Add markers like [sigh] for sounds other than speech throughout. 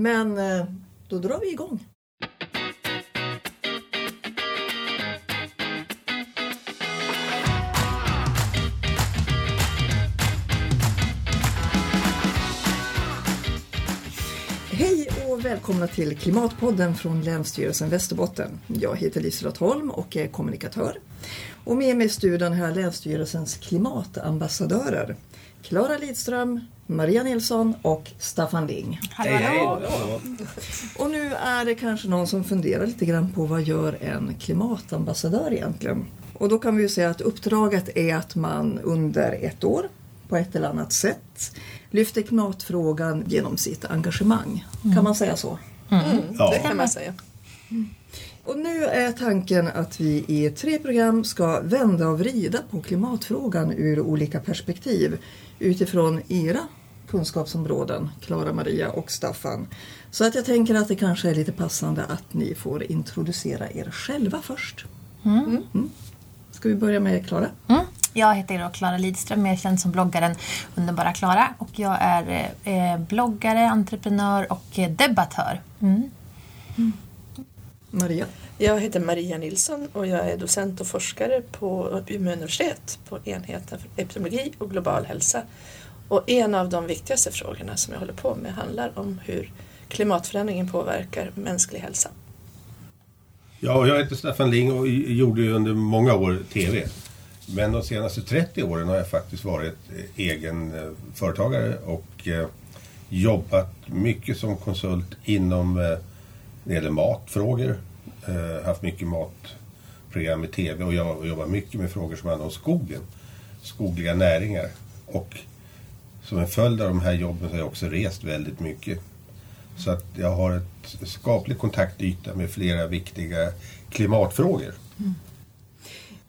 Men eh, då drar vi igång. Hej och välkomna till Klimatpodden från Länsstyrelsen Västerbotten. Jag heter Liselott Holm och är kommunikatör. Och med mig i studion har jag Länsstyrelsens klimatambassadörer. Klara Lidström, Maria Nilsson och Staffan Ling. Hallå, Och nu är det kanske någon som funderar lite grann på vad gör en klimatambassadör egentligen? Och då kan vi ju säga att uppdraget är att man under ett år på ett eller annat sätt lyfter klimatfrågan genom sitt engagemang. Kan man säga så? Ja. Det kan man säga. Och nu är tanken att vi i tre program ska vända och vrida på klimatfrågan ur olika perspektiv utifrån era kunskapsområden, Klara, Maria och Staffan. Så att jag tänker att det kanske är lite passande att ni får introducera er själva först. Mm. Ska vi börja med Klara? Mm. Jag heter då Klara Lidström, mer känd som bloggaren Underbara Klara. Och jag är eh, bloggare, entreprenör och eh, debattör. Mm. Maria? Jag heter Maria Nilsson och jag är docent och forskare på Umeå universitet på enheten för epidemiologi och global hälsa. Och en av de viktigaste frågorna som jag håller på med handlar om hur klimatförändringen påverkar mänsklig hälsa. Ja, jag heter Staffan Ling och gjorde under många år TV. Men de senaste 30 åren har jag faktiskt varit eh, egen eh, företagare och eh, jobbat mycket som konsult inom när det gäller matfrågor. Haft mycket matprogram i TV och jag jobbar mycket med frågor som handlar om skogen. Skogliga näringar. Och som en följd av de här jobben så har jag också rest väldigt mycket. Så att jag har ett skaplig kontaktyta med flera viktiga klimatfrågor.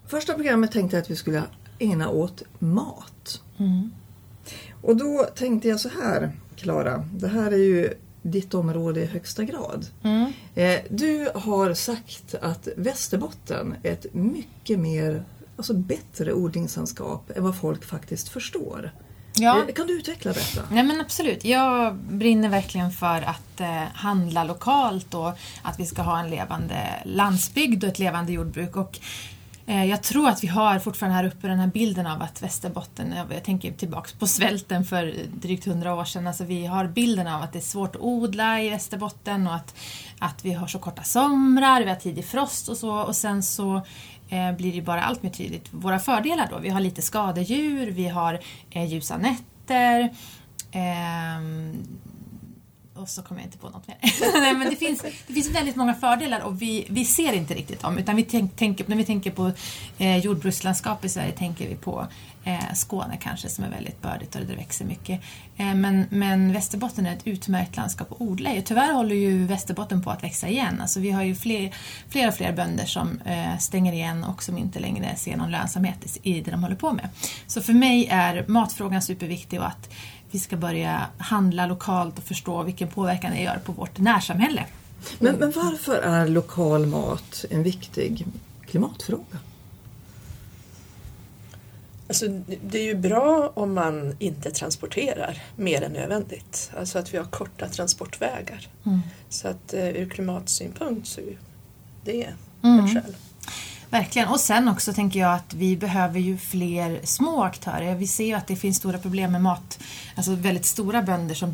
Första programmet tänkte jag att vi skulle ägna åt mat. Och då tänkte jag så här, Klara. Det här är ju ditt område i högsta grad. Eh, du har sagt att Västerbotten är ett mycket mer, alltså bättre odlingslandskap än vad folk faktiskt förstår. Ja. Eh, Kan du utveckla detta? Nej men absolut. Jag brinner verkligen för att eh, handla lokalt och att vi ska ha en levande landsbygd och ett levande jordbruk. Och, eh, jag tror att vi har fortfarande här uppe den här bilden av att Västerbotten, jag, tänker tillbaks på svälten för drygt hundra år sedan, alltså vi har bilden av att det är svårt att odla i Västerbotten och att, att vi har så korta somrar, vi har tidig frost och så och sen så Eh, blir det bara allt mer tydligt våra fördelar då. Vi har lite skadedjur, vi har eh, ljusa nätter, ehm, och så kommer jag inte på något mer. [laughs] Nej, men det, finns, det finns väldigt många fördelar och vi, vi ser inte riktigt dem. Utan vi tänk, tänk när vi tänker på eh, jordbrukslandskap i Sverige tänker vi på eh, Skåne kanske som är väldigt bördigt och där det växer mycket. Eh, men, men Västerbotten är ett utmärkt landskap att odla i. Och Tyvärr håller ju Västerbotten på att växa igen. Alltså vi har ju fler, fler och fler bönder som eh, stänger igen och som inte längre ser någon lönsamhet i i det de håller på med. Så för mig är matfrågan superviktig och att vi ska börja handla lokalt och förstå vilken påverkan det gör på vårt närsamhälle. Men, men varför är lokal mat en viktig klimatfråga? Alltså, det är ju bra om man inte transporterar mer än nödvändigt. Alltså att vi har korta transportvägar. Så att eh, ur klimatsynpunkt så är det ett skäl. Verkligen. Och sen också tänker jag att vi behöver ju fler små aktörer. Vi ser ju att det finns stora problem med mat. Alltså väldigt stora bönder som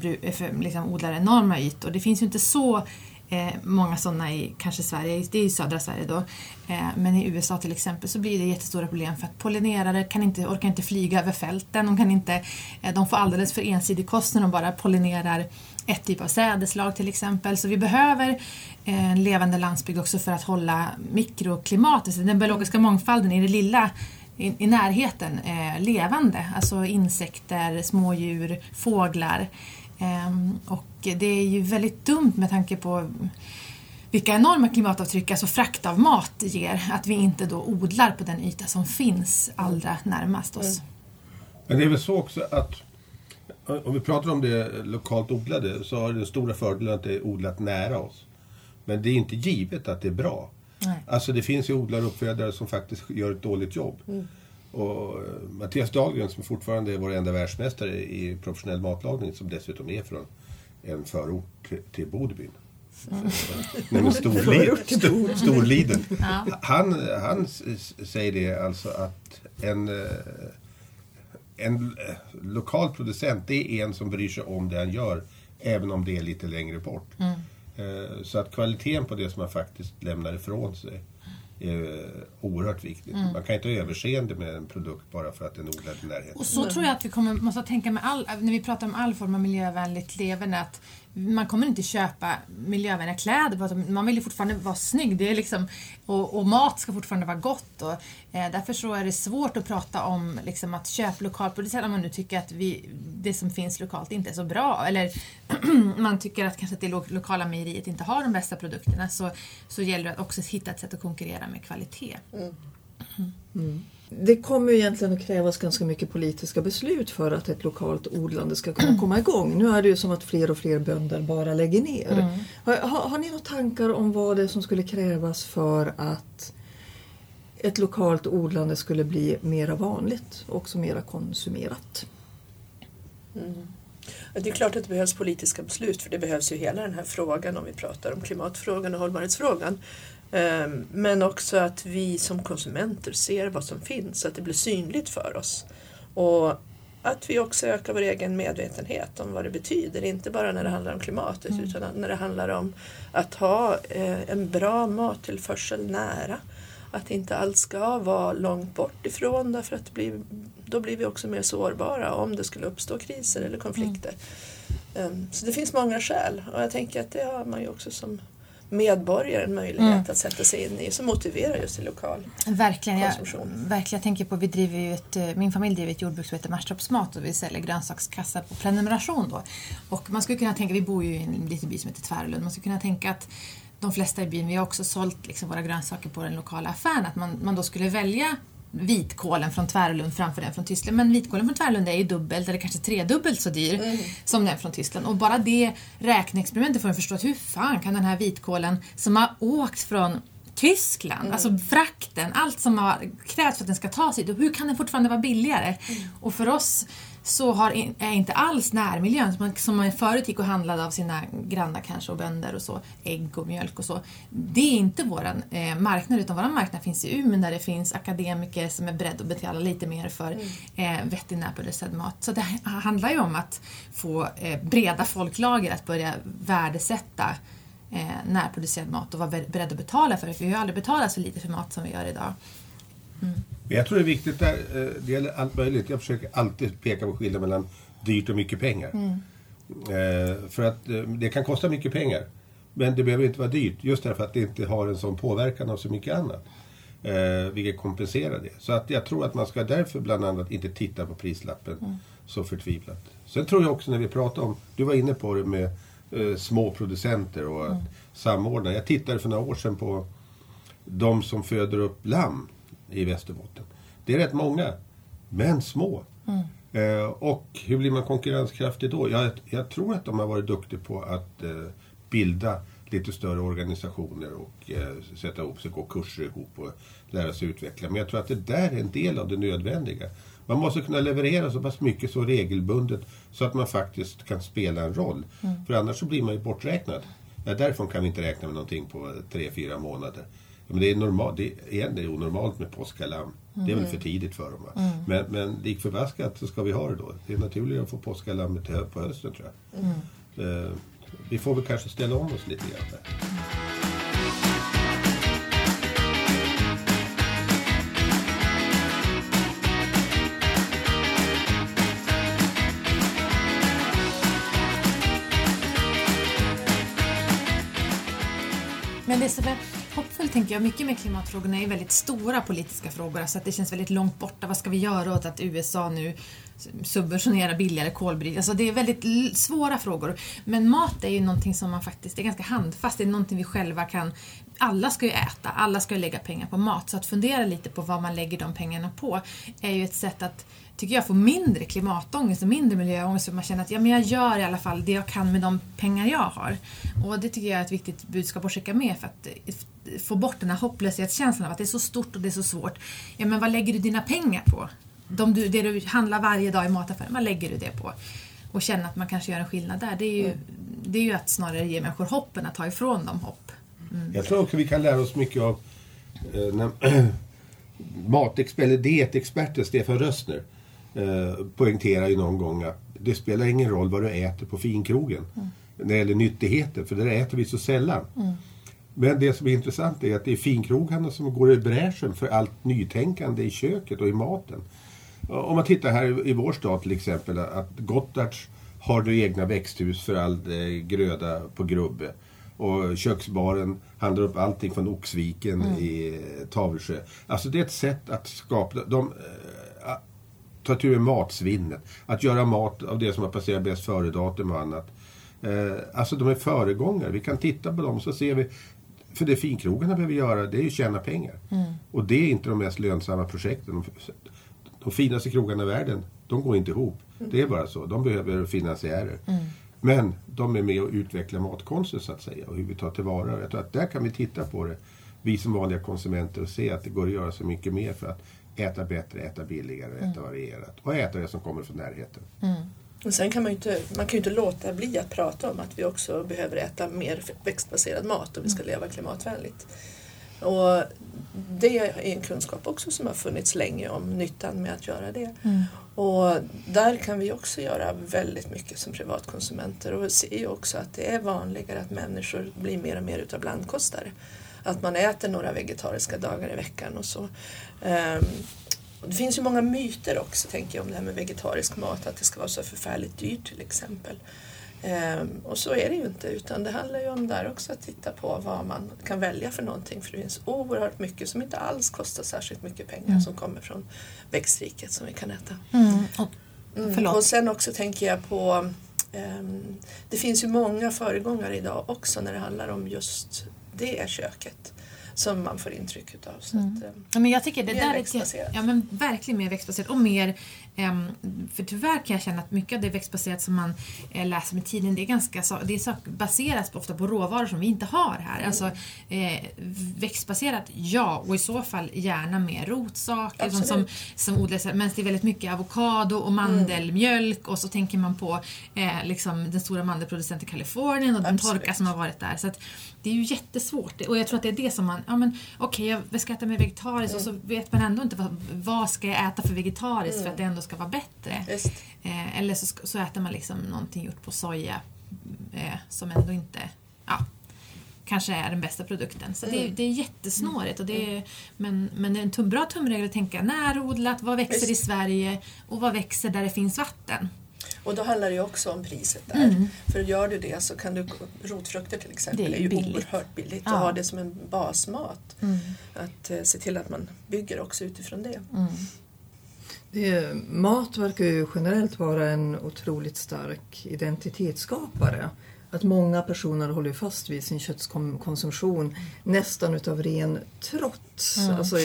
liksom odlar enorma ytor. Det finns ju inte så eh, många sådana i kanske Sverige, det är i södra Sverige då. Eh, men i USA till exempel så blir det jättestora problem för att pollinerare kan inte, orkar inte flyga över fälten. De, kan inte, eh, de får alldeles för ensidig kost när de bara pollinerar ett typ av sädeslag till exempel. Så vi behöver eh, en levande landsbygd också för att hålla mikroklimatet, alltså den biologiska mångfalden i det lilla i, i närheten eh, levande. Alltså insekter, smådjur, fåglar. Ehm, och det är ju väldigt dumt med tanke på vilka enorma klimatavtryck alltså frakt av mat ger, att vi inte då odlar på den yta som finns allra närmast oss. Men det är väl så också att om vi pratar om det lokalt odlade så har det den stora fördelen att det är odlat nära oss. Men det är inte givet att det är bra. Nej. Alltså det finns ju odlare och uppfödare som faktiskt gör ett dåligt jobb. Och eh, Mattias Dahlgren som fortfarande är vår enda världsmästare i professionell matlagning som dessutom är från en förort till, Bodbyn. Nej, men Storliden. [laughs] Stor, Storliden. Ja. Han, han säger det alltså att en, eh, en eh, lokal producent det är en som bryr sig om det han gör även om det är lite längre bort. Eh, Så att kvaliteten på det som man faktiskt lämnar ifrån sig är oerhört viktigt. Man kan inte ha överseende med en produkt bara för att den är odlad i närheten. Och så tror jag att vi kommer, måste tänka med all, när vi pratar om all form av miljövänligt leverne att man kommer inte köpa miljövänliga kläder för att man vill ju fortfarande vara snygg. Det är liksom, och, och mat ska fortfarande vara gott. Och, eh, därför så är det svårt att prata om liksom, att köpa lokalproducerat om man nu tycker att vi, det som finns lokalt inte är så bra. Eller [clears throat] man tycker att kanske att det lo- lokala mejeriet inte har de bästa produkterna så, så gäller det att också hitta ett sätt att konkurrera med kvalitet. Det kommer ju egentligen att krävas ganska mycket politiska beslut för att ett lokalt odlande ska kunna komma [clears throat] igång. Nu är det ju som att fler och fler bönder bara lägger ner. Har, har, har ni några tankar om vad det är som skulle krävas för att ett lokalt odlande skulle bli mera vanligt och också mera konsumerat? Ja, Det är klart att det behövs politiska beslut för det behövs ju hela den här frågan om vi pratar om klimatfrågan och hållbarhetsfrågan. Ehm, Men också att vi som konsumenter ser vad som finns, att det blir synligt för oss. Och att vi också ökar vår egen medvetenhet om vad det betyder, inte bara när det handlar om klimatet utan när det handlar om att ha eh, en bra mattillförsel nära. Att inte allt ska vara långt bort ifrån därför att blir, då blir vi också mer sårbara om det skulle uppstå kriser eller konflikter. Ehm, Så det finns många skäl och jag tänker att det har man ju också som medborgare en möjlighet Mm. att sätta sig in i som motiverar just lokal. Verkligen. Jag, konsumtion. verkligen. Jag tänker på, vi driver ju ett, eh, min familj driver ett jordbruk som heter Marstorps Mat och vi säljer grönsakskassar på prenumeration. Då. Och man skulle kunna tänka, vi bor ju i en liten by som heter Tvärlund, man skulle kunna tänka att de flesta i byn, vi har också sålt liksom våra grönsaker på den lokala affären, att man, man då skulle välja vitkålen från Tvärlund framför den från Tyskland. Men vitkålen från Tvärlund är ju dubbelt eller kanske tredubbelt så dyr som den från Tyskland. Och bara det räkneexperimentet får en förstå att hur fan kan den här vitkålen som har åkt från Tyskland, alltså frakten, allt som har krävts för att den ska ta sig Hur kan den fortfarande vara billigare? Och för oss så har, är inte alls närmiljön som man, som man förut gick och handlade av sina grannar kanske och bönder och så, ägg och mjölk och så. Det är inte våran eh, marknad utan våran marknad finns i Umeå där det finns akademiker som är beredda att betala lite mer för eh, vettig närproducerad mat. Så det handlar ju om att få eh, breda folklager att börja värdesätta eh, närproducerad mat och vara ber- beredda att betala för det. För vi har aldrig betalat så lite för mat som vi gör idag. Men jag tror det är viktigt där, eh, det gäller allt möjligt. Jag försöker alltid peka på skillnaden mellan dyrt och mycket pengar. Eh, För att eh, det kan kosta mycket pengar. Men det behöver inte vara dyrt just därför att det inte har en sån påverkan av så mycket annat. Vilket kompenserar det. Så att jag tror att man ska därför bland annat inte titta på prislappen så förtvivlat. Sen tror jag också när vi pratar om, du var inne på det med små producenter och att samordna. Jag tittade för några år sedan på de som föder upp lamm i Västerbotten. Det är rätt många, men små. Eh, och hur blir man konkurrenskraftig då? Jag, jag tror att de har varit duktiga på att eh, bilda lite större organisationer och eh, sätta ihop sig, gå kurser ihop och lära sig utveckla. Men jag tror att det där är en del av det nödvändiga. Man måste kunna leverera så pass mycket så regelbundet så att man faktiskt kan spela en roll. För annars så blir man ju borträknad. Ja, därifrån kan vi inte räkna med någonting på tre, fyra månader. Men det är, normal, det, är, igen, det är onormalt med påskalamm. Det är väl för tidigt för dem. Va? Men, men lik förbaskat så ska vi ha det då. Det är naturligare att få påskalammet på hösten tror jag. Eh, vi får väl kanske ställa om oss lite grann där. Men det som är hoppfullt tänker jag, mycket med klimatfrågorna är väldigt stora politiska frågor. så att det känns väldigt långt borta. Vad ska vi göra åt att USA nu subventionerar billigare kolbrytning? Alltså det är väldigt svåra frågor. Men mat är ju någonting som man faktiskt, det är ganska handfast. Det är någonting vi själva kan alla ska ju äta, alla ska ju lägga pengar på mat. Så att fundera lite på vad man lägger de pengarna på är ju ett sätt att tycker jag, få mindre klimatångest och mindre miljöångest för man känner att ja, men jag gör i alla fall det jag kan med de pengar jag har. Och det tycker jag är ett viktigt budskap att skicka med för att eh, få bort den här hopplöshetskänslan av att det är så stort och det är så svårt. Ja, men vad lägger du dina pengar på? De du, det du handlar varje dag i mataffären, vad lägger du det på? och känna att man kanske gör en skillnad där. Det är ju, Mm. det är ju att snarare ge människor hopp än att ta ifrån dem hopp. Jag tror också vi kan lära oss mycket av eh, när, [clears throat] matexpert, eller dietexperten Stefan Rössner eh, poängterar ju någon gång att det spelar ingen roll vad du äter på finkrogen när det gäller nyttigheter, för där äter vi så sällan. Men det som är intressant är att det är finkrogarna som går i bräschen för allt nytänkande i köket och i maten. Om man tittar här i vår stad till exempel, att Gottards har du egna växthus för all eh, gröda på Grubbe. Och köksbaren handlar upp allting från Oxviken i eh, Tavelsjö. Alltså det är ett sätt att skapa... De, eh, att ta tur med matsvinnet. Att göra mat av det som har passerat bäst före-datum och annat. Alltså de är föregångare. Vi kan titta på dem så ser vi för det finkrogarna behöver göra det är ju tjäna pengar. Och det är inte de mest lönsamma projekten. De, finaste krogarna i världen, de går inte ihop. Det är bara så. De behöver finansiärer. Men de är med och utvecklar matkonsten så att säga och hur vi tar tillvara. Jag tror att där kan vi titta på det, vi som vanliga konsumenter och se att det går att göra så mycket mer för att äta bättre, äta billigare, äta varierat och äta det som kommer från närheten. Men sen kan man ju inte, man kan ju inte låta bli att prata om att vi också behöver äta mer växtbaserad mat om vi ska leva klimatvänligt. Och det är en kunskap också som har funnits länge om nyttan med att göra det. Och där kan vi också göra väldigt mycket som privatkonsumenter och vi ser ju också att det är vanligare att människor blir mer och mer utav blandkostare. Att man äter några vegetariska dagar i veckan och så. Ehm, och det finns ju många myter också tänker jag om det här med vegetarisk mat, att det ska vara så förfärligt dyrt till exempel. Ehm, och så är det ju inte utan det handlar ju om där också att titta på vad man kan välja för någonting för det finns oerhört mycket som inte alls kostar särskilt mycket pengar som kommer från växtriket som vi kan äta. Mm. Och, Mm. Och sen också tänker jag på ehm, det finns ju många föregångare idag också när det handlar om just det köket som man får intryck utav. Så Mm. att, ehm, Ja, men jag tycker det där är ja, men verkligen mer växtbaserat och mer för tyvärr kan jag känna att mycket av det växtbaserat som man eh, läser med tiden det är ganska det är baseras ofta på råvaror som vi inte har här. Mm. Alltså eh, växtbaserat, ja och i så fall gärna mer rotsaker som, som, Absolut. som odlas. Men det är väldigt mycket avokado och mandelmjölk och så tänker man på eh, liksom den stora mandelproducenten i Kalifornien och den Absolut. torka som har varit där. Så att det är ju jättesvårt och jag tror att det är det som man, ja men okej jag ska äta mer vegetariskt och så vet man ändå inte vad, vad ska jag äta för vegetariskt för att det ändå ska vara bättre. Eh, eller så, så äter man liksom någonting gjort på soja eh, som ändå inte, ja, kanske är den bästa produkten. Så det, det är jättesnårigt. Och det är, men, men det är en tum, bra tumregel att tänka närodlat, vad växer Visst. i Sverige och vad växer där det finns vatten. Och då handlar det ju också om priset där. Mm. För gör du det så kan du, rotfrukter till exempel, Det är är ju billigt. oerhört billigt Ja. att ha det som en basmat. Att eh, se till att man bygger också utifrån det. Det, mat verkar ju generellt vara en otroligt stark identitetsskapare. Att många personer håller fast vid sin köttkonsumtion nästan utav ren trots. Alltså,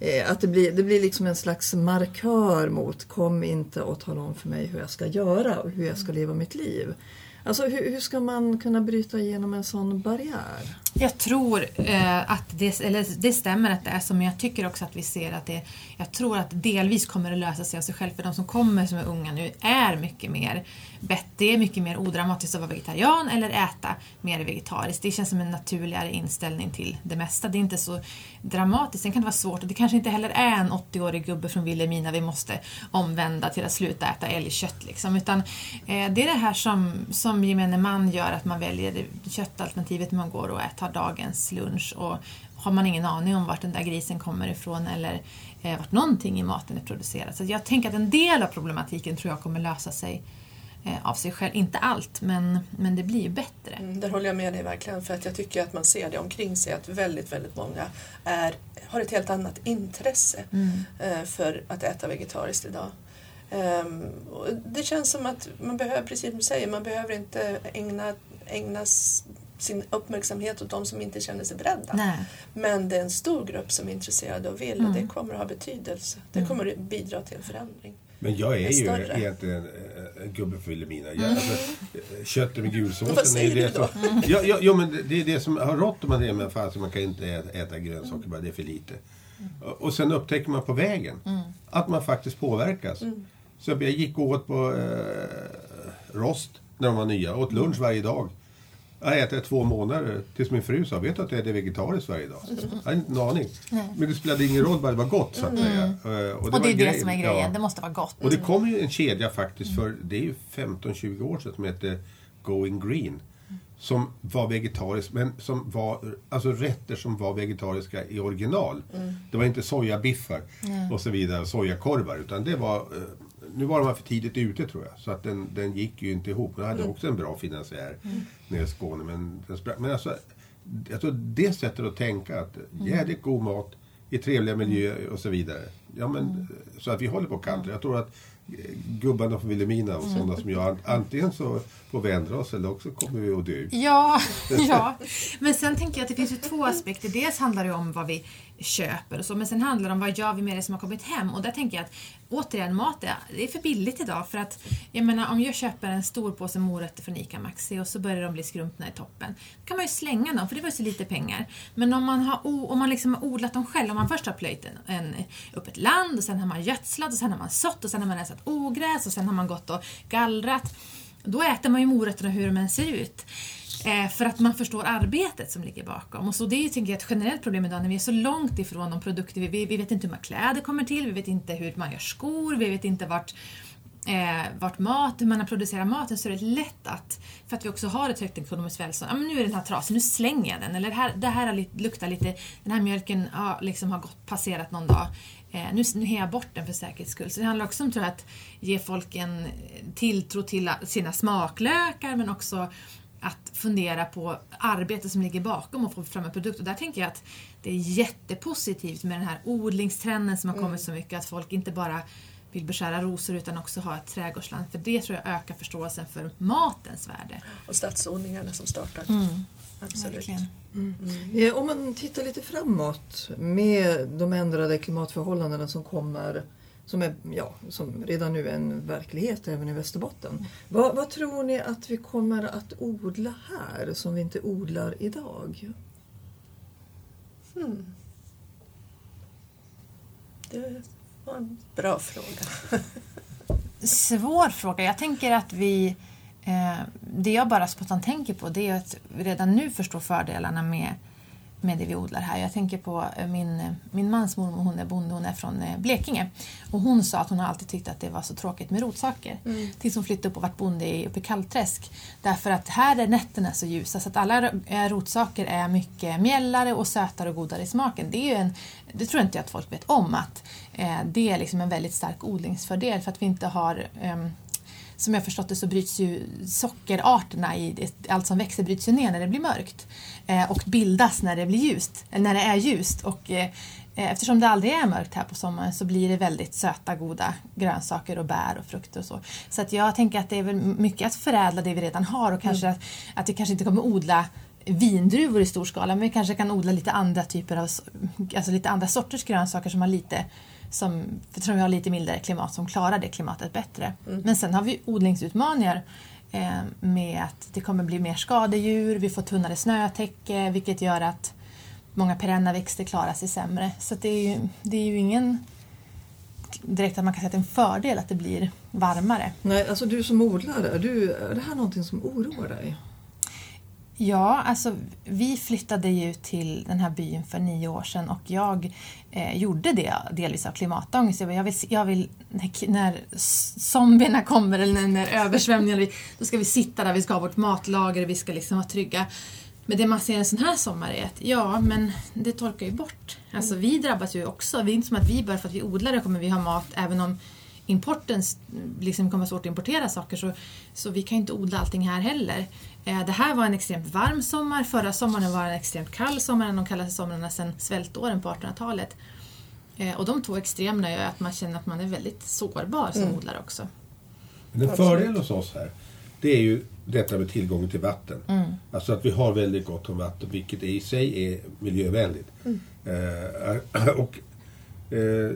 eh, att det blir, det blir liksom en slags markör mot kom inte och tala om för mig hur jag ska göra och hur jag ska leva mitt liv. Alltså hur, hur ska man kunna bryta igenom en sån barriär? Jag tror eh, att det, eller det stämmer att det är så, men jag tycker också att vi ser att det, jag tror att delvis kommer att lösa sig av sig själv för de som kommer som är unga nu är mycket mer det är mycket mer odramatiskt att vara vegetarian eller äta mer vegetariskt. Det känns som en naturligare inställning till det mesta. Det är inte så dramatiskt. Sen kan det vara svårt och det kanske inte heller är en 80-årig gubbe från Vilhelmina vi måste omvända till att sluta äta älgkött. Liksom. Utan, eh, det är det här som, som gemene man gör att man väljer köttalternativet man går och äter dagens lunch. Och har man ingen aning om vart den där grisen kommer ifrån eller eh, vart någonting i maten är producerat. Så jag tänker att en del av problematiken tror jag kommer lösa sig av sig själv. Inte allt, men, men det blir ju bättre. Mm, där håller jag med dig verkligen för att jag tycker att man ser det omkring sig att väldigt, väldigt många är, har ett helt annat intresse eh, för att äta vegetariskt idag. Ehm, det känns som att man behöver, precis som du säger, man behöver inte ägna, ägna sin uppmärksamhet åt de som inte känner sig beredda. Nej. Men det är en stor grupp som är intresserade och vill och det kommer att ha betydelse. Det kommer att bidra till en förändring. Men jag är är ju större. egentligen eh, en gubbe för Vilhelmina. Jag, alltså, köttet med gulsåsen är det som... Ja, ja, ja, men det- är det som har rått om man det fan så man kan inte äta, äta grönsaker bara, det är för lite. Och sen upptäcker man på vägen att man faktiskt påverkas. Så jag gick åt på eh, rost när de var nya. Åt lunch varje dag. Jag äter två månader tills min fru sa, vet du att jag äter vegetariskt varje dag? Jag hade inte en aning. Men det spelade ingen roll, bara det var gott så att säga. Eh, Och var det är det som är grejen, Ja. det måste vara gott. Och det kom ju en kedja faktiskt för, det är ju 15-20 år sedan, som hette Going Green. Som var vegetarisk, men som var, alltså rätter som var vegetariska i original. Det var inte sojabiffar och så vidare, sojakorvar, utan det var, eh, nu var de här för tidigt ute tror jag, så att den, den gick ju inte ihop. Den hade också en bra finansiär nere i Skåne, men den sprack. Men alltså, jag tror det sättet att tänka, att jädrigt god mat, i trevliga miljöer och så vidare. Ja, men, Så att vi håller på kanten. Jag tror att eh, gubbarna från Vilhelmina och sådana som jag, an- antingen så får vi ändra oss eller också kommer vi att dö. Ja, [laughs] ja. Men sen tänker jag att det finns ju två aspekter. Dels handlar det om vad vi köper och så, men sen handlar det om vad gör vi med det som har kommit hem. Och där tänker jag att återigen, mat är, det är för billigt idag. För att, jag menar, om jag köper en stor påse morötter från ICA Maxi och så börjar de bli skrumpna i toppen. Då kan man ju slänga dem, för det var ju så lite pengar. Men om man har, om man liksom har odlat dem själv, om man först har plöjt en, en, upp ett land och sen har man gödslat och sen har man sått och sen har man rensat ogräs och sen har man gått och gallrat. Då äter man ju morötterna hur de än ser ut. Eh, för att man förstår arbetet som ligger bakom. Och så det är ju tänker jag, ett generellt problem idag när vi är så långt ifrån de produkter vi, vi, vi vet inte hur man kläder kommer till, vi vet inte hur man gör skor, vi vet inte vart Eh, vart mat, hur man producerar maten så är det lätt att, för att vi också har ett högt ekonomiskt välstånd, ja men nu är den här trasig, nu slänger jag den. Eller det här, det här har luktar lite, den här mjölken ja, liksom har gått, passerat någon dag. Eh, nu, nu har jag bort den för säkerhets skull. Så det handlar också om tror jag, att ge folk en tilltro till sina smaklökar men också att fundera på arbetet som ligger bakom och få fram en produkt. Och där tänker jag att det är jättepositivt med den här odlingstrenden som har kommit så mycket. Att folk inte bara vill beskära rosor utan också ha ett trädgårdsland. För det tror jag ökar förståelsen för matens värde. Och stadsodlingarna som startar. Absolut. Verkligen. Eh, Om man tittar lite framåt med de ändrade klimatförhållandena som kommer som, är, ja, som redan nu är en verklighet även i Västerbotten. Vad, vad tror ni att vi kommer att odla här som vi inte odlar idag? Det var en bra fråga. [laughs] Svår fråga. Jag tänker att vi... Eh, det jag bara spontant tänker på det är att redan nu förstår fördelarna med, med det vi odlar här. Jag tänker på eh, min, min mans mormor, hon är bonde, hon är från eh, Blekinge. Och hon sa att hon alltid tyckt att det var så tråkigt med rotsaker. Tills hon flyttade upp och vart bonde uppe i Kallträsk. Därför att här är nätterna så ljusa så att alla eh, rotsaker är mycket mjällare och sötare och godare i smaken. Det, är en, det tror inte jag att folk vet om att eh, det är liksom en väldigt stark odlingsfördel för att vi inte har ehm, som jag förstått det så bryts ju sockerarterna i allt som växer bryts ju ner när det blir mörkt eh, och bildas när det blir ljust, eller när det är ljust. Och, eh, eh, eftersom det aldrig är mörkt här på sommaren så blir det väldigt söta, goda grönsaker och bär och frukter och så. Så att jag tänker att det är väl mycket att förädla det vi redan har och kanske att, att vi kanske inte kommer odla vindruvor i stor skala men vi kanske kan odla lite andra typer av, alltså lite andra sorters grönsaker som har lite som, tror vi har lite mildare klimat som klarar det klimatet bättre. Men sen har vi odlingsutmaningar eh, med att det kommer bli mer skadedjur, vi får tunnare snötäcke vilket gör att många perenna växter klarar sig sämre. Så det, är ju, det är ju ingen direkt att man kan säga att det är en fördel att det blir varmare. Nej, alltså du som odlare, du, är det här någonting som oroar dig? Ja, alltså vi flyttade ju till den här byn för nio år sedan och jag eh, gjorde det delvis av klimatångest. Jag vill, jag vill, jag vill när, när zombierna kommer eller när, när översvämningarna, då ska vi sitta där, vi ska ha vårt matlager, vi ska liksom vara trygga. Men det man ser en sån här sommar är att ja, men det torkar ju bort. Alltså vi drabbas ju också. Det är inte som att vi bara för att vi odlar det kommer vi ha mat även om importen liksom kommer svårt att importera saker så, så vi kan ju inte odla allting här heller. Eh, det här var en extremt varm sommar, förra sommaren var en extremt kall sommar, en av de kallaste somrarna sedan svältåren på 1800-talet. Eh, och de två extremerna gör att man känner att man är väldigt sårbar som odlare också. Men en fördel hos oss här, det är ju detta med tillgången till vatten. Alltså att vi har väldigt gott om vatten, vilket i sig är miljövänligt. Eh, [clears throat] och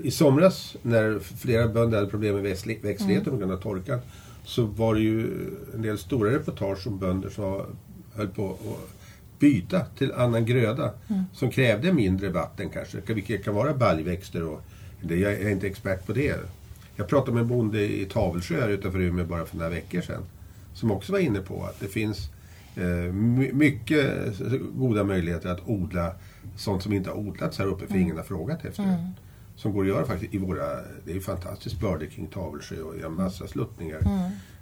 i somras när flera bönder hade problem med växtli- växtligheten på grund av torkan så var det ju en del stora reportage om bönder som höll på att byta till annan gröda som krävde mindre vatten kanske, vilket kan vara baljväxter och det, jag är inte expert på det. Jag pratade med en bonde i Tavelsjö här utanför Umeå bara för några veckor sedan. som också var inne på att det finns eh, my- mycket goda möjligheter att odla sånt som inte har odlats här uppe för ingen har frågat efter det. Som går att göra faktiskt i våra, det är ju fantastiskt börde kring Tavelsjö och en massa sluttningar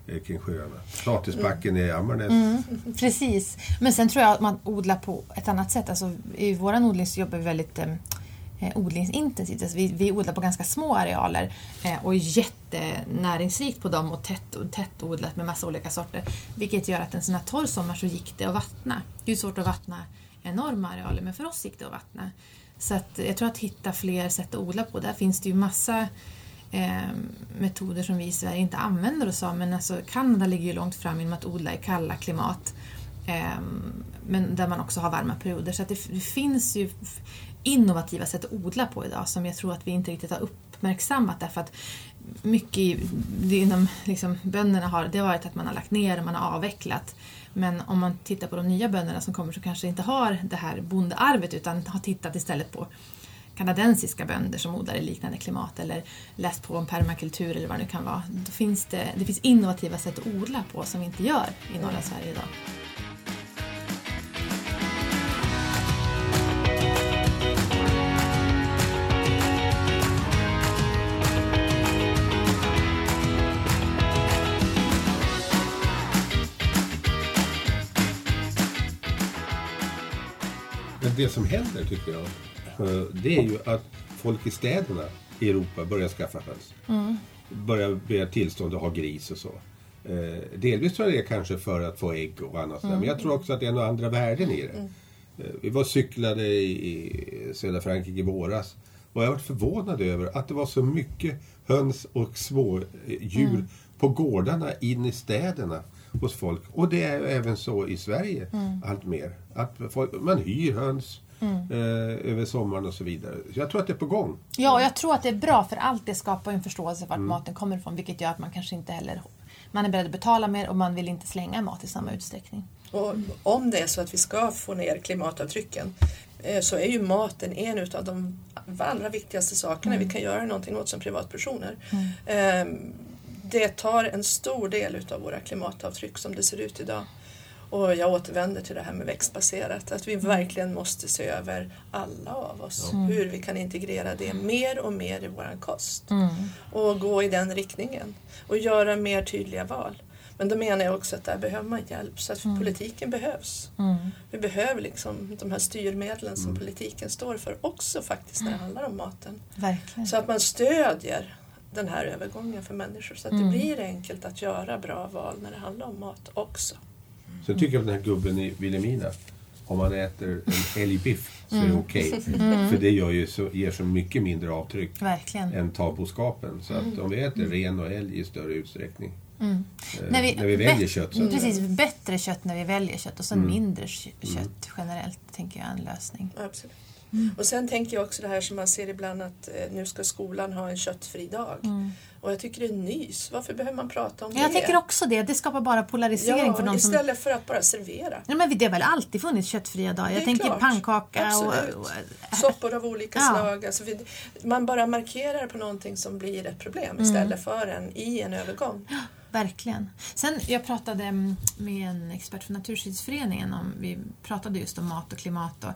eh, kring sjöarna. Potatisbacken i Ammarnäs. Precis. Men sen tror jag att man odlar på ett annat sätt. Alltså, I vår odling så jobbar vi väldigt eh, eh, odlingsintensivt. Alltså, vi, vi odlar på ganska små arealer eh, och är jättenäringsrikt på dem och tätt, och tätt odlat med massa olika sorter. Vilket gör att en sån här torr sommar så gick det att vattna. Det är ju svårt att vattna enorma arealer men för oss gick det att vattna. Så att jag tror att hitta fler sätt att odla på. Där finns det ju massa eh, metoder som vi i Sverige inte använder oss av. Men alltså, Kanada ligger ju långt fram genom att odla i kalla klimat. Eh, men där man också har varma perioder. Så att det, det finns ju innovativa sätt att odla på idag som jag tror att vi inte riktigt har uppmärksammat därför att mycket inom liksom, bönderna har det har varit att man har lagt ner och man har avvecklat. Men om man tittar på de nya bönderna som kommer så kanske inte har det här bondearvet utan har tittat istället på kanadensiska bönder som odlar i liknande klimat eller läst på om permakultur eller vad det nu kan vara. Då finns det, det finns innovativa sätt att odla på som vi inte gör i norra Sverige idag. Det som händer tycker jag, eh, det är ju att folk i städerna i Europa börjar skaffa höns. Börjar begära tillstånd att ha gris och så. Eh, delvis tror jag det är kanske för att få ägg och annat sådär. Men jag tror också att det är några andra värden i det. Eh, vi var cyklade i, i södra Frankrike i våras. Och jag var förvånad över att det var så mycket höns och små eh, djur på gårdarna in i städerna hos folk. Och det är även så i Sverige allt mer. Att folk, man hyr höns eh, över sommaren och så vidare. Så jag tror att det är på gång. Ja, och jag tror att det är bra för allt det skapar en förståelse för vart maten kommer ifrån vilket gör att man kanske inte heller man är beredd att betala mer och man vill inte slänga mat i samma utsträckning. Och om det är så att vi ska få ner klimatavtrycken eh, så är ju maten en utav de allra viktigaste sakerna vi kan göra någonting åt som privatpersoner. Ehm, Det tar en stor del utav våra klimatavtryck som det ser ut idag. Och jag återvänder till det här med växtbaserat, att vi verkligen måste se över alla av oss. Hur vi kan integrera det mer och mer i våran kost. Och gå i den riktningen. Och göra mer tydliga val. Men då menar jag också att där behöver man hjälp. Så att politiken behövs. Vi behöver liksom de här styrmedlen som politiken står för också faktiskt när det handlar om maten. Verkligen. Så att man stödjer den här övergången för människor så att det blir enkelt att göra bra val när det handlar om mat också. Sen tycker jag att den här gubben i Vilhelmina, om man äter en älgbiff så är det okej. För det gör ju så, ger så mycket mindre avtryck Verkligen. än tamboskapen. Så att om vi äter ren och älg i större utsträckning. Eh, När vi, när vi väljer kött. Så Precis, bättre kött när vi väljer kött och sen mindre kö- kött generellt tänker jag är en lösning. Absolut. Och sen tänker jag också det här som man ser ibland att eh, nu ska skolan ha en köttfri dag. Och jag tycker det är nys. Varför behöver man prata om det? Jag tänker också det, det skapar bara polarisering ja, för som... istället för att bara servera. Ja, men det har väl alltid funnits köttfria dagar? Jag tänker klart. pannkaka och... Absolut. och Soppor av olika Ja. slag. Alltså man bara markerar på någonting som blir ett problem istället för en i en övergång. Verkligen. Sen, jag pratade mm, med en expert från Naturskyddsföreningen om, vi pratade just om mat och klimat och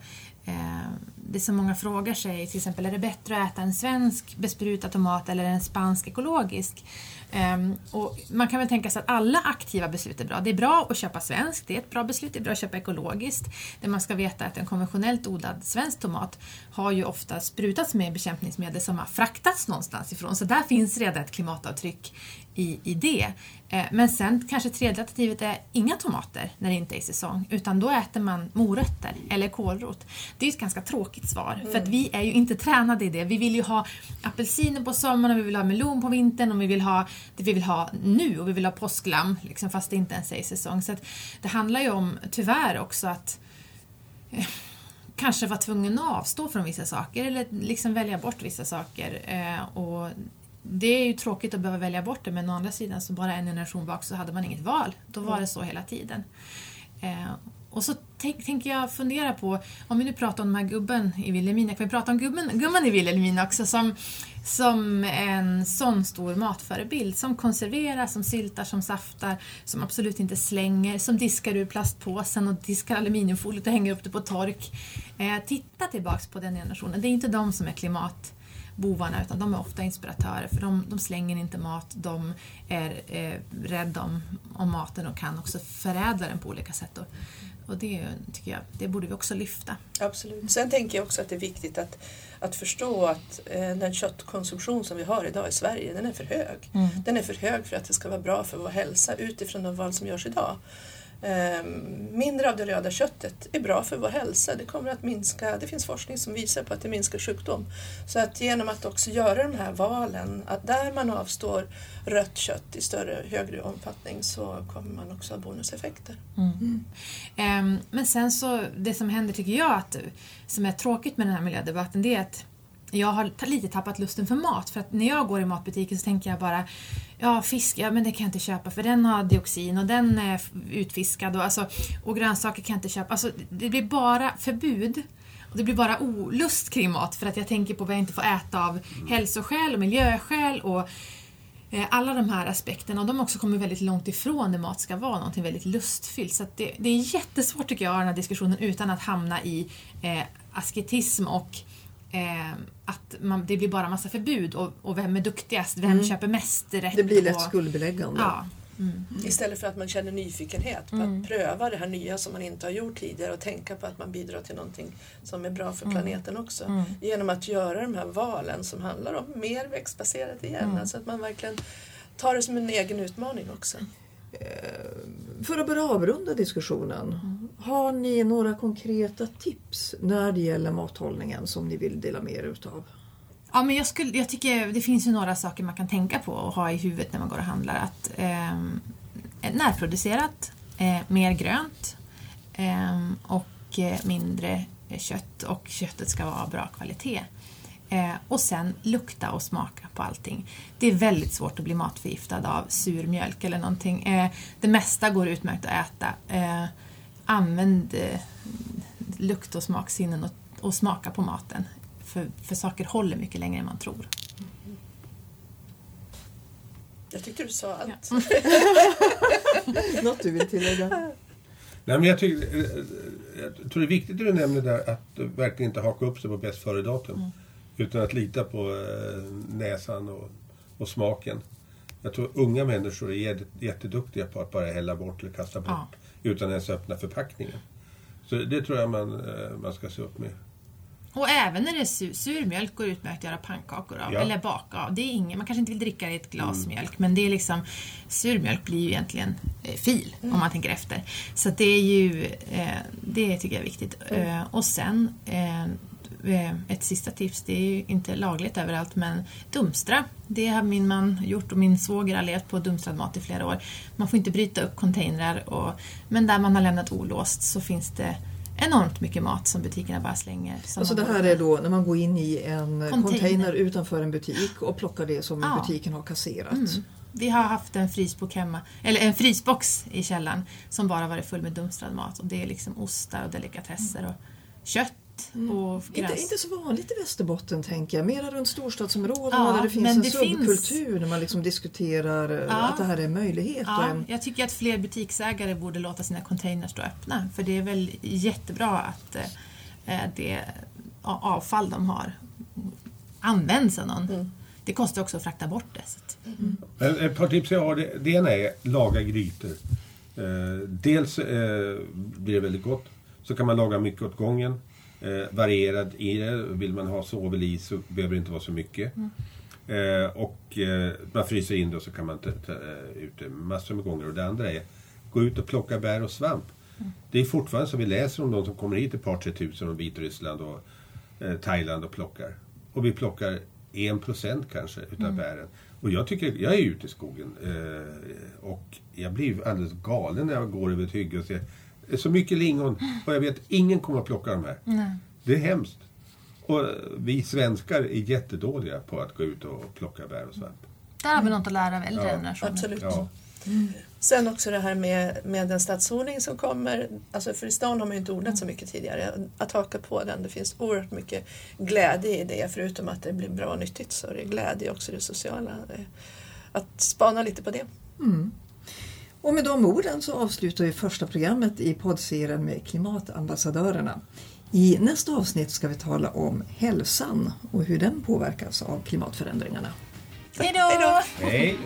Eh, det som många frågar sig, till exempel är det bättre att äta en svensk besprutad tomat eller en spansk ekologisk? Ehm, och man kan väl tänka sig att alla aktiva beslut är bra. Det är bra att köpa svenskt, det är ett bra beslut. Det är bra att köpa ekologiskt. Det man ska veta är att en konventionellt odlad svensk tomat har ju ofta sprutats med bekämpningsmedel som har fraktats någonstans ifrån. Så där finns redan ett klimatavtryck i, i det. Eh, Men sen kanske tredje alternativet är inga tomater när det inte är säsong utan då äter man morötter eller kålrot. Det är ett ganska tråkigt svar för att vi är ju inte tränade i det. Vi vill ju ha apelsiner på sommaren och vi vill ha melon på vintern och vi vill ha det vi vill ha nu och vi vill ha påsklamm liksom, fast det inte ens är säsong. Så det handlar ju om tyvärr också att eh, kanske vara tvungen att avstå från vissa saker eller liksom välja bort vissa saker. Eh, och det är ju tråkigt att behöva välja bort det men å andra sidan så bara en generation bak så hade man inget val. Då var det så hela tiden. Eh, och så tänker tänk jag fundera på, om vi nu pratar om den här gubben i Vilhelmina, kan vi prata om gubben, gumman i Vilhelmina också som, som en sån stor matförebild som konserverar, som syltar, som saftar, som absolut inte slänger, som diskar ur plastpåsen och diskar aluminiumfoliet och hänger upp det på tork. Eh, titta tillbaks på den generationen, det är inte de som är klimat bovarna utan de är ofta inspiratörer för de, de slänger inte mat, de är eh, rädda om, om maten och kan också förädla den på olika sätt. Och, och det tycker jag, det borde vi också lyfta. Absolut. Sen tänker jag också att det är viktigt att, att förstå att eh, den köttkonsumtion som vi har idag i Sverige, den är för hög. Mm. Den är för hög för att det ska vara bra för vår hälsa utifrån de val som görs idag. Eh, mindre av det röda köttet är bra för vår hälsa. Det kommer att minska, det finns forskning som visar på att det minskar sjukdom. Så att genom att också göra de här valen, att där man avstår rött kött i större, högre omfattning så kommer man också ha bonuseffekter. Ehm, Men sen så, det som händer tycker jag att, som är tråkigt med den här miljödebatten, det är att jag har lite tappat lusten för mat. För att när jag går i matbutiken så tänker jag bara, ja fisk, ja men det kan jag inte köpa för den har dioxin och den är utfiskad och, alltså, och grönsaker kan jag inte köpa. Alltså det blir bara förbud. Och det blir bara olust kring mat för att jag tänker på vad jag inte får äta av hälsoskäl och miljöskäl och Eh, Alla de här aspekterna och de också kommit väldigt långt ifrån när mat ska vara någonting väldigt lustfyllt. Så det, det är jättesvårt tycker jag den här diskussionen utan att hamna i eh, asketism och eh, att man, det blir bara massa förbud och, och vem är duktigast, vem köper mest rätt Mm. Det blir lätt skuldbeläggande. Ja. Istället för att man känner nyfikenhet på att pröva det här nya som man inte har gjort tidigare och tänka på att man bidrar till någonting som är bra för planeten också. Genom att göra de här valen som handlar om mer växtbaserat igen. Alltså att man verkligen tar det som en egen utmaning också. För att börja avrunda diskussionen, har ni några konkreta tips när det gäller mathållningen som ni vill dela med er utav? Ja, men jag, skulle, jag tycker det finns ju några saker man kan tänka på och ha i huvudet när man går och handlar. Att, eh, närproducerat, eh, mer grönt ehm, eh, och mindre kött och köttet ska vara av bra kvalitet. Eh, och sen lukta och smaka på allting. Det är väldigt svårt att bli matförgiftad av sur mjölk eller någonting. Eh, det mesta går utmärkt att äta. Eh, Eh, använd eh, lukt och smaksinnen och, och smaka på maten. För, för saker håller mycket längre än man tror. Jag tyckte du sa allt. [laughs] [laughs] Något du vill tillägga? Nej, men jag, tycker, eh, jag tror det är viktigt det du nämner där att verkligen inte haka upp sig på bäst före-datum. Utan att lita på eh, näsan och, och smaken. Jag tror unga människor är jät- jätteduktiga på att bara hälla bort eller kasta bort. Ja. Utan ens öppna förpackningen. Så det tror jag man, eh, man ska se upp med. Och även när det är sur, sur mjölk går utmärkt att göra pannkakor av, Ja. eller baka av. Det är ingen, man kanske inte vill dricka det i ett glas mjölk, men det är liksom, sur mjölk blir ju egentligen eh, fil, om man tänker efter. Så det är ju, eh, det tycker jag är viktigt. Eh, och sen, eh, ett sista tips, det är ju inte lagligt överallt, men dumstra. Det har min man gjort och min svåger har levt på dumstrad mat i flera år. Man får inte bryta upp containrar, och, men där man har lämnat olåst så finns det enormt mycket mat som butikerna bara slänger. som Alltså det här är då när man går in i en Container. container utanför en butik och plockar det som Ja. butiken har kasserat. Mm. Vi har haft en frysbox hemma, eller en frysbox i källaren som bara varit full med dumstrad mat. Och det är liksom ostar och delikatesser och kött och Inte, gräs. inte så vanligt i Västerbotten tänker jag, mera runt storstadsområdena Ja, där det finns en det finns- subkultur när man liksom diskuterar eh, Ja. att det här är en möjlighet. Ja, en, jag tycker att fler butiksägare borde låta sina containers stå öppna. För det är väl jättebra att eh, det ja, avfall de har används av någon. Det kostar också att frakta bort det. Så att, Men Ett par tips jag har. Det, det ena är laga grytor. Eh, dels eh, blir det väldigt gott. Så kan man laga mycket åt gången. Eh, varierad i det. Vill man ha sovel i så behöver det inte vara så mycket. Eh, och eh, man fryser in det och så kan man ta, ta eh, ut det massor med gånger. Och det andra är gå ut och plocka bär och svamp. Det är fortfarande så vi läser om de som kommer hit ett par tre tusen från Vitryssland och eh, Thailand och plockar. Och vi plockar en procent kanske utav bären. Och jag tycker, jag är ute i skogen eh, och jag blir alldeles galen när jag går över ett hygge och ser det är så mycket lingon och jag vet att ingen kommer att plocka de här. Det är hemskt. Och vi svenskar är jättedåliga på att gå ut och plocka bär och svamp. där har vi något att lära av äldre Ja. generationer. Absolut. Ja. Sen också det här med, med den stadsodling som kommer. Alltså för i stan har man ju inte odlat så mycket tidigare. Att haka på den, det finns oerhört mycket glädje i det. Förutom att det blir bra och nyttigt så är det glädje också i det sociala. Att spana lite på det. Mm. Och med de orden så avslutar vi första programmet i poddserien med klimatambassadörerna. I nästa avsnitt ska vi tala om hälsan och hur den påverkas av klimatförändringarna. Hej då! Hej!